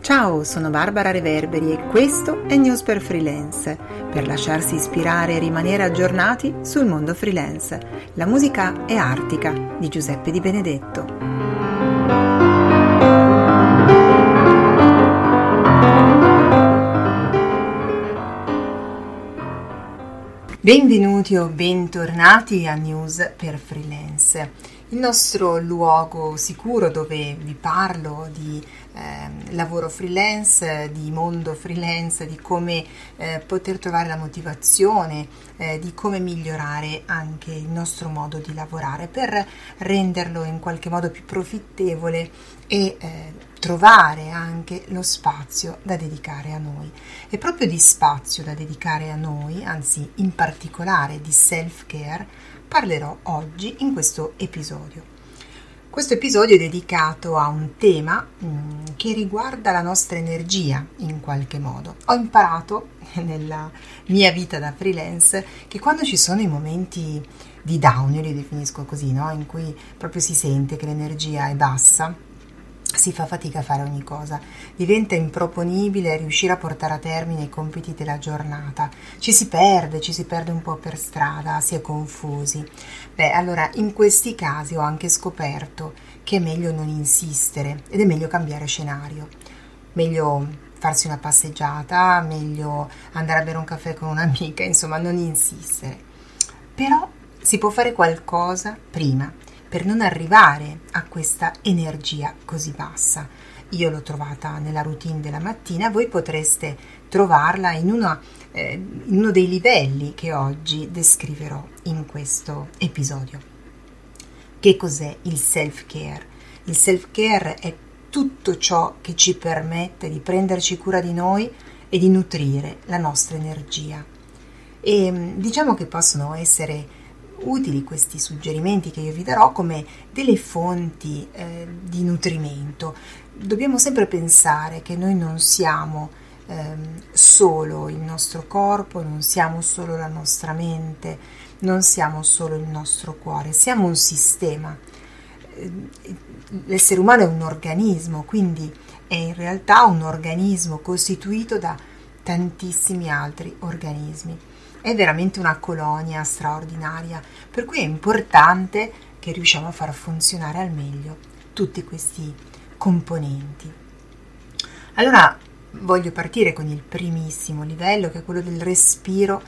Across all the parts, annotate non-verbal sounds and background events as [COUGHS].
Ciao, sono Barbara Reverberi e questo è News per Freelance, per lasciarsi ispirare e rimanere aggiornati sul mondo freelance. La musica è Artica di Giuseppe Di Benedetto. Benvenuti o bentornati a News per Freelance, il nostro luogo sicuro dove vi parlo di eh, lavoro freelance, di mondo freelance, di come eh, poter trovare la motivazione, eh, di come migliorare anche il nostro modo di lavorare per renderlo in qualche modo più profittevole e eh, trovare anche lo spazio da dedicare a noi. E proprio di spazio da dedicare a noi, anzi in particolare di self-care, parlerò oggi in questo episodio. Questo episodio è dedicato a un tema mh, mm, che riguarda la nostra energia in qualche modo. Ho imparato [LAUGHS] nella mia vita da freelance che quando ci sono i momenti di down, io li definisco così, no? in cui proprio si sente che l'energia è bassa, si fa fatica a fare ogni cosa, diventa improponibile riuscire a portare a termine i compiti della giornata, ci si perde, ci si perde un po' per strada, si è confusi. Beh, allora in questi casi ho anche scoperto che è meglio non insistere ed è meglio cambiare scenario, meglio farsi una passeggiata, meglio andare a bere un caffè con un'amica, insomma non insistere. Però si può fare qualcosa prima per non arrivare a questa energia così bassa. Io l'ho trovata nella routine della mattina, voi potreste trovarla in, una, eh, in uno dei livelli che oggi descriverò in questo episodio. Che cos'è il self-care? Il self-care è tutto ciò che ci permette di prenderci cura di noi e di nutrire la nostra energia. E diciamo che possono essere utili questi suggerimenti che io vi darò come delle fonti eh, di nutrimento. Dobbiamo sempre pensare che noi non siamo eh, solo il nostro corpo, non siamo solo la nostra mente, non siamo solo il nostro cuore, siamo un sistema. Eh, l'essere umano è un organismo, quindi è in realtà un organismo costituito da tantissimi altri organismi è veramente una colonia straordinaria, per cui è importante che riusciamo a far funzionare al meglio tutti questi componenti. Allora voglio partire con il primissimo livello che è quello del respiro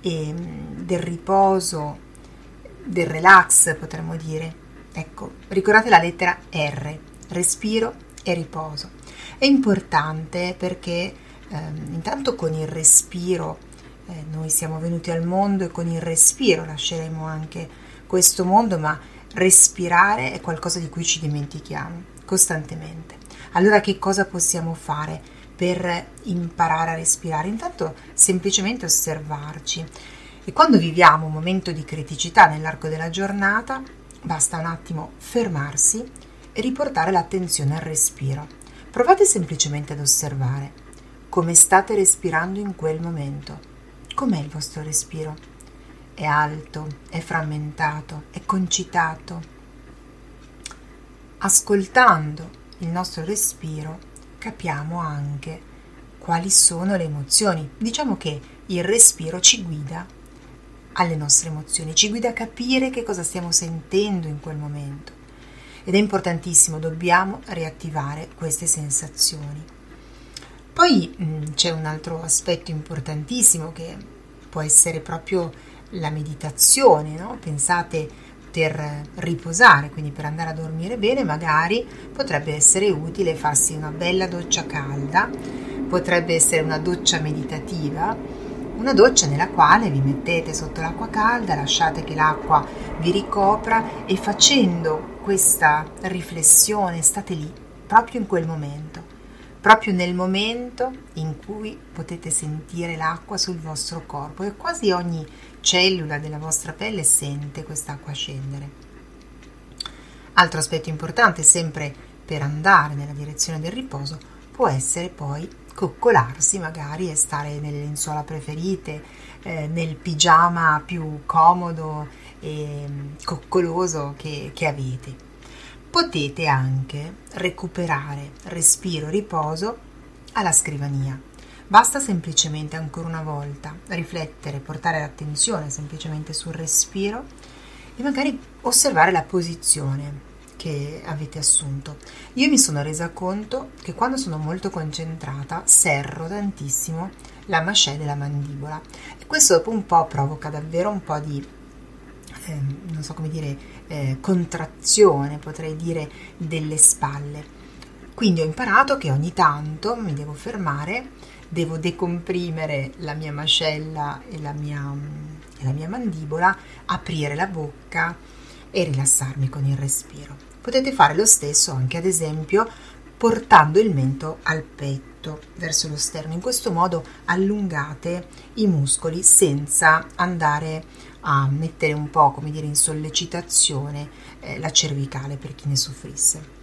e mm, del riposo, del relax potremmo dire. Ecco, ricordate la lettera R, respiro e riposo. È importante perché ehm, intanto con il respiro eh, noi siamo venuti al mondo e con il respiro lasceremo anche questo mondo, ma respirare è qualcosa di cui ci dimentichiamo costantemente. Allora che cosa possiamo fare per imparare a respirare? Intanto semplicemente osservarci. E quando viviamo un momento di criticità nell'arco della giornata, basta un attimo fermarsi e riportare l'attenzione al respiro. Provate semplicemente ad osservare come state respirando in quel momento Com'è il vostro respiro? È alto, è frammentato, è concitato. Ascoltando il nostro respiro capiamo anche quali sono le emozioni. Diciamo che il respiro ci guida alle nostre emozioni, ci guida a capire che cosa stiamo sentendo in quel momento. Ed è importantissimo, dobbiamo riattivare queste sensazioni. Poi mh, mm, c'è un altro aspetto importantissimo che può essere proprio la meditazione, no? Pensate per riposare, quindi per andare a dormire bene, magari potrebbe essere utile farsi una bella doccia calda, potrebbe essere una doccia meditativa, una doccia nella quale vi mettete sotto l'acqua calda, lasciate che l'acqua vi ricopra e facendo questa riflessione state lì, proprio in quel momento proprio nel momento in cui potete sentire l'acqua sul vostro corpo e quasi ogni cellula della vostra pelle sente quest'acqua scendere. Altro aspetto importante, sempre per andare nella direzione del riposo, può essere poi coccolarsi magari e stare nelle lenzuola preferite, eh, nel pigiama più comodo e mm, coccoloso che, che avete. Potete anche recuperare respiro, riposo alla scrivania. Basta semplicemente ancora una volta riflettere, portare l'attenzione semplicemente sul respiro e magari osservare la posizione che avete assunto. Io mi sono resa conto che quando sono molto concentrata serro tantissimo la mascella della mandibola e questo dopo un po' provoca davvero un po' di eh, non so come dire eh, contrazione potrei dire delle spalle. Quindi ho imparato che ogni tanto mi devo fermare devo decomprimere la mia mascella e la mia, e la mia mandibola aprire la bocca e rilassarmi con il respiro. Potete fare lo stesso anche ad esempio portando il mento al petto verso lo sterno. In questo modo allungate i muscoli senza andare a mettere un po', come dire, in sollecitazione eh, la cervicale per chi ne soffrisse.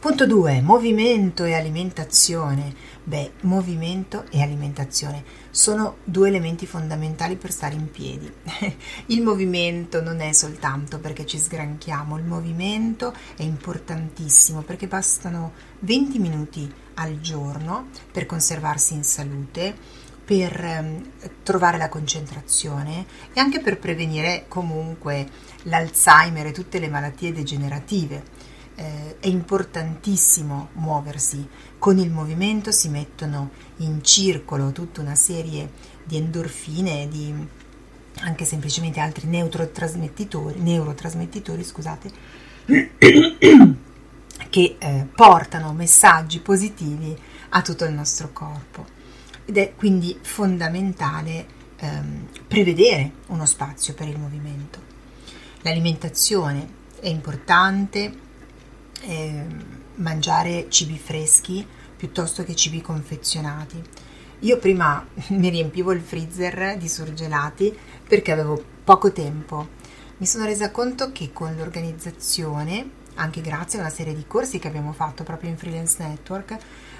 Punto 2. Movimento e alimentazione. Beh, movimento e alimentazione sono due elementi fondamentali per stare in piedi. [LAUGHS] il movimento non è soltanto perché ci sgranchiamo, il movimento è importantissimo perché bastano 20 minuti al giorno per conservarsi in salute, per eh, trovare la concentrazione e anche per prevenire comunque l'Alzheimer e tutte le malattie degenerative eh, è importantissimo muoversi. Con il movimento si mettono in circolo tutta una serie di endorfine, di anche semplicemente altri neurotrasmettitori, neurotrasmettitori scusate, [COUGHS] che eh, portano messaggi positivi a tutto il nostro corpo. Ed è quindi fondamentale ehm, prevedere uno spazio per il movimento. L'alimentazione è importante, eh, mangiare cibi freschi piuttosto che cibi confezionati. Io prima [LAUGHS] mi riempivo il freezer di surgelati perché avevo poco tempo. Mi sono resa conto che con l'organizzazione, anche grazie a una serie di corsi che abbiamo fatto proprio in Freelance Network,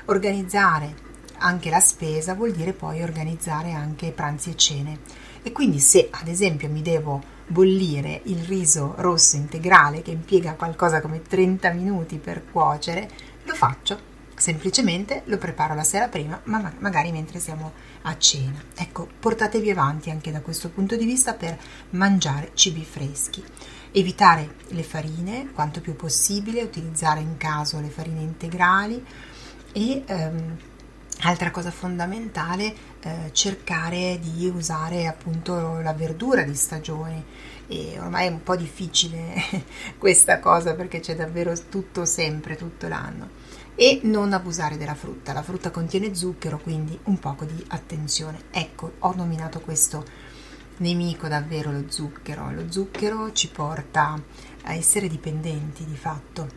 organizzare anche la spesa vuol dire poi organizzare anche pranzi e cene. E quindi se ad esempio mi devo bollire il riso rosso integrale che impiega qualcosa come 30 minuti per cuocere, lo faccio. Semplicemente lo preparo la sera prima, ma magari mentre siamo a cena. Ecco, portatevi avanti anche da questo punto di vista per mangiare cibi freschi. Evitare le farine quanto più possibile, utilizzare in caso le farine integrali e ehm, Altra cosa fondamentale, eh, cercare di usare appunto la verdura di stagione e ormai è un po' difficile [LAUGHS] questa cosa perché c'è davvero tutto sempre, tutto l'anno e non abusare della frutta. La frutta contiene zucchero, quindi un poco di attenzione. Ecco, ho nominato questo nemico davvero lo zucchero. Lo zucchero ci porta a essere dipendenti di fatto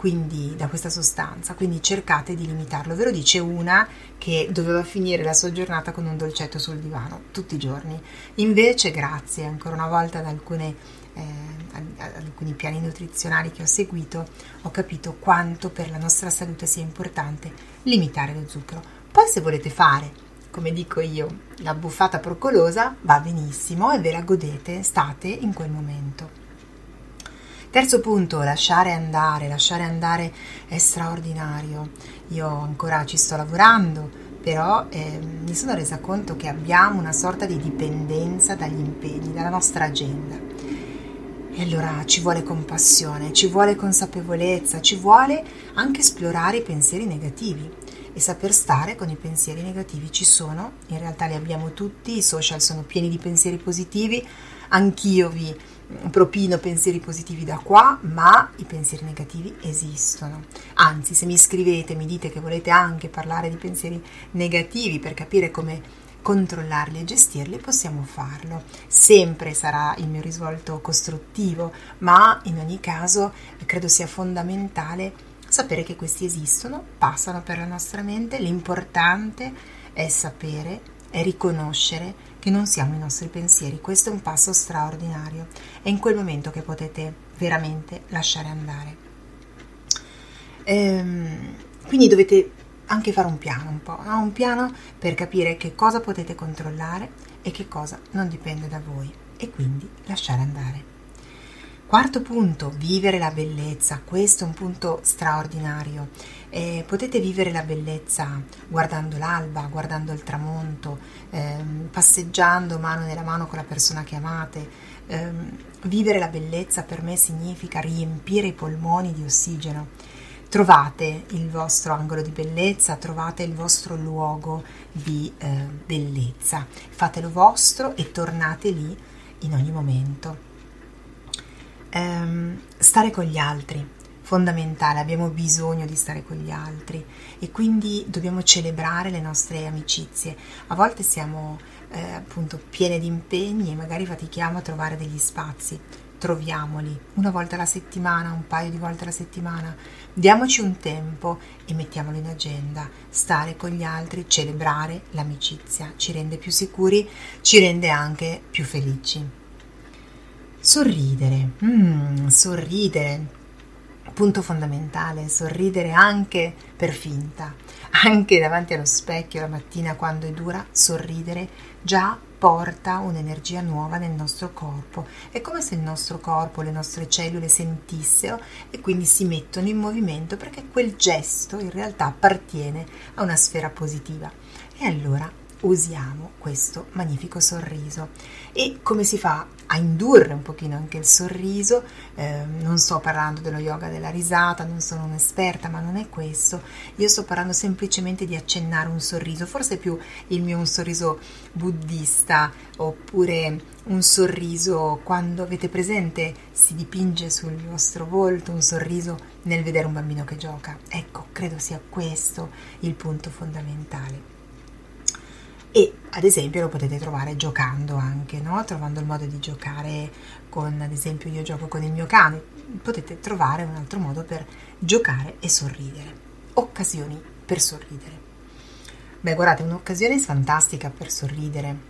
quindi da questa sostanza, quindi cercate di limitarlo. Ve lo dice una che doveva finire la sua giornata con un dolcetto sul divano tutti i giorni. Invece, grazie ancora una volta ad, alcune, eh, ad alcuni piani nutrizionali che ho seguito, ho capito quanto per la nostra salute sia importante limitare lo zucchero. Poi se volete fare come dico io, la buffata proccolosa va benissimo e ve la godete, state in quel momento. Terzo punto, lasciare andare. Lasciare andare è straordinario. Io ancora ci sto lavorando, però eh, mi sono resa conto che abbiamo una sorta di dipendenza dagli impegni, dalla nostra agenda. E allora ci vuole compassione, ci vuole consapevolezza, ci vuole anche esplorare i pensieri negativi e saper stare con i pensieri negativi. Ci sono, in realtà li abbiamo tutti, i social sono pieni di pensieri positivi, anch'io vi propino pensieri positivi da qua, ma i pensieri negativi esistono. Anzi, se mi scrivete, mi dite che volete anche parlare di pensieri negativi per capire come controllarli e gestirli, possiamo farlo. Sempre sarà il mio risvolto costruttivo, ma in ogni caso credo sia fondamentale sapere che questi esistono, passano per la nostra mente, l'importante è sapere, è riconoscere che non siamo i nostri pensieri. Questo è un passo straordinario. È in quel momento che potete veramente lasciare andare. Ehm, quindi dovete anche fare un piano un po', no? un piano per capire che cosa potete controllare e che cosa non dipende da voi e quindi lasciare andare. Quarto punto, vivere la bellezza. Questo è un punto straordinario. Eh, potete vivere la bellezza guardando l'alba, guardando il tramonto, ehm, passeggiando mano nella mano con la persona che amate. Ehm, vivere la bellezza per me significa riempire i polmoni di ossigeno. Trovate il vostro angolo di bellezza, trovate il vostro luogo di eh, bellezza. Fatelo vostro e tornate lì in ogni momento ehm, stare con gli altri, fondamentale, abbiamo bisogno di stare con gli altri e quindi dobbiamo celebrare le nostre amicizie. A volte siamo eh, appunto piene di impegni e magari fatichiamo a trovare degli spazi. Troviamoli una volta alla settimana, un paio di volte alla settimana, diamoci un tempo e mettiamolo in agenda. Stare con gli altri, celebrare l'amicizia, ci rende più sicuri, ci rende anche più felici. Sorridere, mm, sorridere, punto fondamentale, sorridere anche per finta, anche davanti allo specchio la mattina quando è dura, sorridere già porta un'energia nuova nel nostro corpo. È come se il nostro corpo, le nostre cellule sentissero e quindi si mettono in movimento perché quel gesto in realtà appartiene a una sfera positiva. E allora usiamo questo magnifico sorriso. E come si fa a indurre un pochino anche il sorriso? Eh, non sto parlando dello yoga della risata, non sono un'esperta, ma non è questo. Io sto parlando semplicemente di accennare un sorriso, forse più il mio un sorriso buddista oppure un sorriso quando avete presente si dipinge sul vostro volto un sorriso nel vedere un bambino che gioca. Ecco, credo sia questo il punto fondamentale e ad esempio lo potete trovare giocando anche, no? trovando il modo di giocare con, ad esempio io gioco con il mio cane, potete trovare un altro modo per giocare e sorridere, occasioni per sorridere. Beh, guardate, un'occasione fantastica per sorridere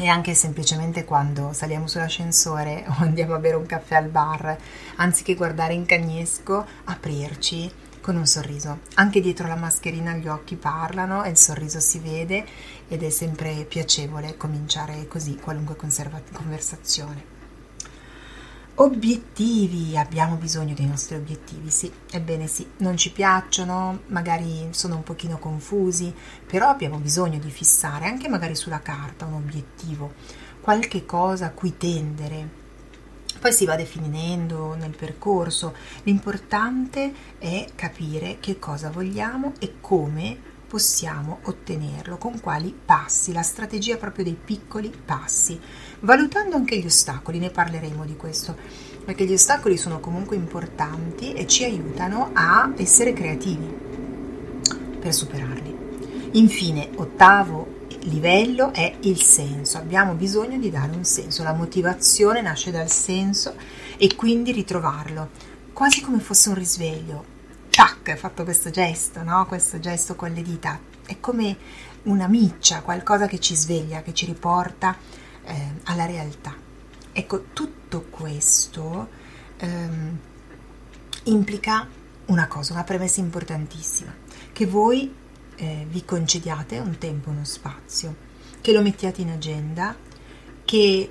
e anche semplicemente quando saliamo sull'ascensore [LAUGHS] o andiamo a bere un caffè al bar, anziché guardare in cagnesco, aprirci con un sorriso. Anche dietro la mascherina gli occhi parlano e il sorriso si vede ed è sempre piacevole cominciare così qualunque conversazione. Obiettivi, abbiamo bisogno dei nostri obiettivi, sì, ebbene sì, non ci piacciono, magari sono un pochino confusi, però abbiamo bisogno di fissare anche magari sulla carta un obiettivo, qualche cosa a cui tendere, poi si va definendo nel percorso. L'importante è capire che cosa vogliamo e come possiamo ottenerlo, con quali passi, la strategia proprio dei piccoli passi, valutando anche gli ostacoli, ne parleremo di questo, perché gli ostacoli sono comunque importanti e ci aiutano a essere creativi per superarli. Infine, ottavo livello è il senso, abbiamo bisogno di dare un senso, la motivazione nasce dal senso e quindi ritrovarlo, quasi come fosse un risveglio. Tac, hai fatto questo gesto, no? Questo gesto con le dita, è come una miccia, qualcosa che ci sveglia, che ci riporta eh, alla realtà. Ecco, tutto questo ehm, implica una cosa, una premessa importantissima, che voi eh, vi concediate un tempo, uno spazio, che lo mettiate in agenda, che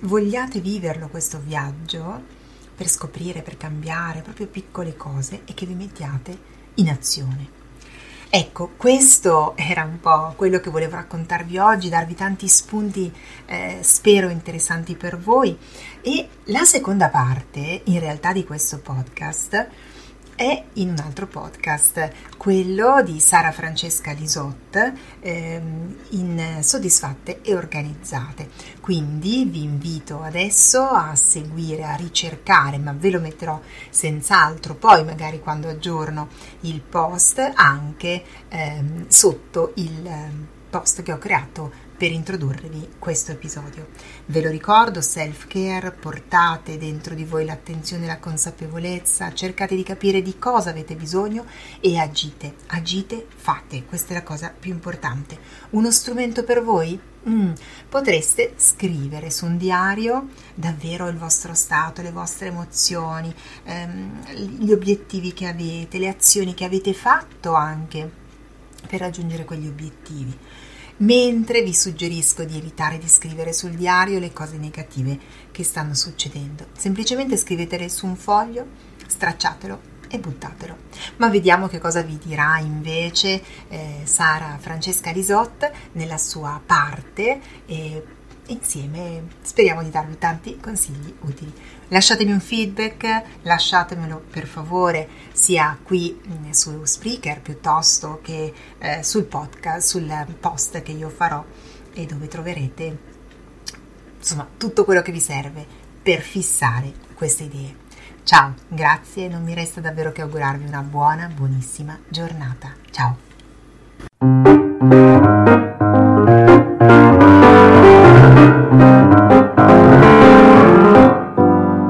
vogliate viverlo questo viaggio per scoprire, per cambiare proprio piccole cose e che vi mettiate in azione. Ecco, questo era un po' quello che volevo raccontarvi oggi, darvi tanti spunti, eh, spero interessanti per voi. E la seconda parte, in realtà, di questo podcast è in un altro podcast, quello di Sara Francesca Lisot, ehm, in Soddisfatte e Organizzate. Quindi vi invito adesso a seguire, a ricercare, ma ve lo metterò senz'altro poi magari quando aggiorno il post anche ehm, sotto il ehm, post che ho creato per introdurvi questo episodio. Ve lo ricordo, self-care, portate dentro di voi l'attenzione e la consapevolezza, cercate di capire di cosa avete bisogno e agite, agite, fate, questa è la cosa più importante. Uno strumento per voi? Mm, potreste scrivere su un diario davvero il vostro stato, le vostre emozioni, ehm, gli obiettivi che avete, le azioni che avete fatto anche per raggiungere quegli obiettivi. Mentre vi suggerisco di evitare di scrivere sul diario le cose negative che stanno succedendo. Semplicemente scrivetele su un foglio, stracciatelo e buttatelo. Ma vediamo che cosa vi dirà invece eh, Sara Francesca Lisot nella sua parte e insieme speriamo di darvi tanti consigli utili. Lasciatemi un feedback, lasciatemelo per favore sia qui mm, su Spreaker piuttosto che eh, sul podcast, sul post che io farò e dove troverete insomma tutto quello che vi serve per fissare queste idee. Ciao, grazie, non mi resta davvero che augurarvi una buona, buonissima giornata. Ciao!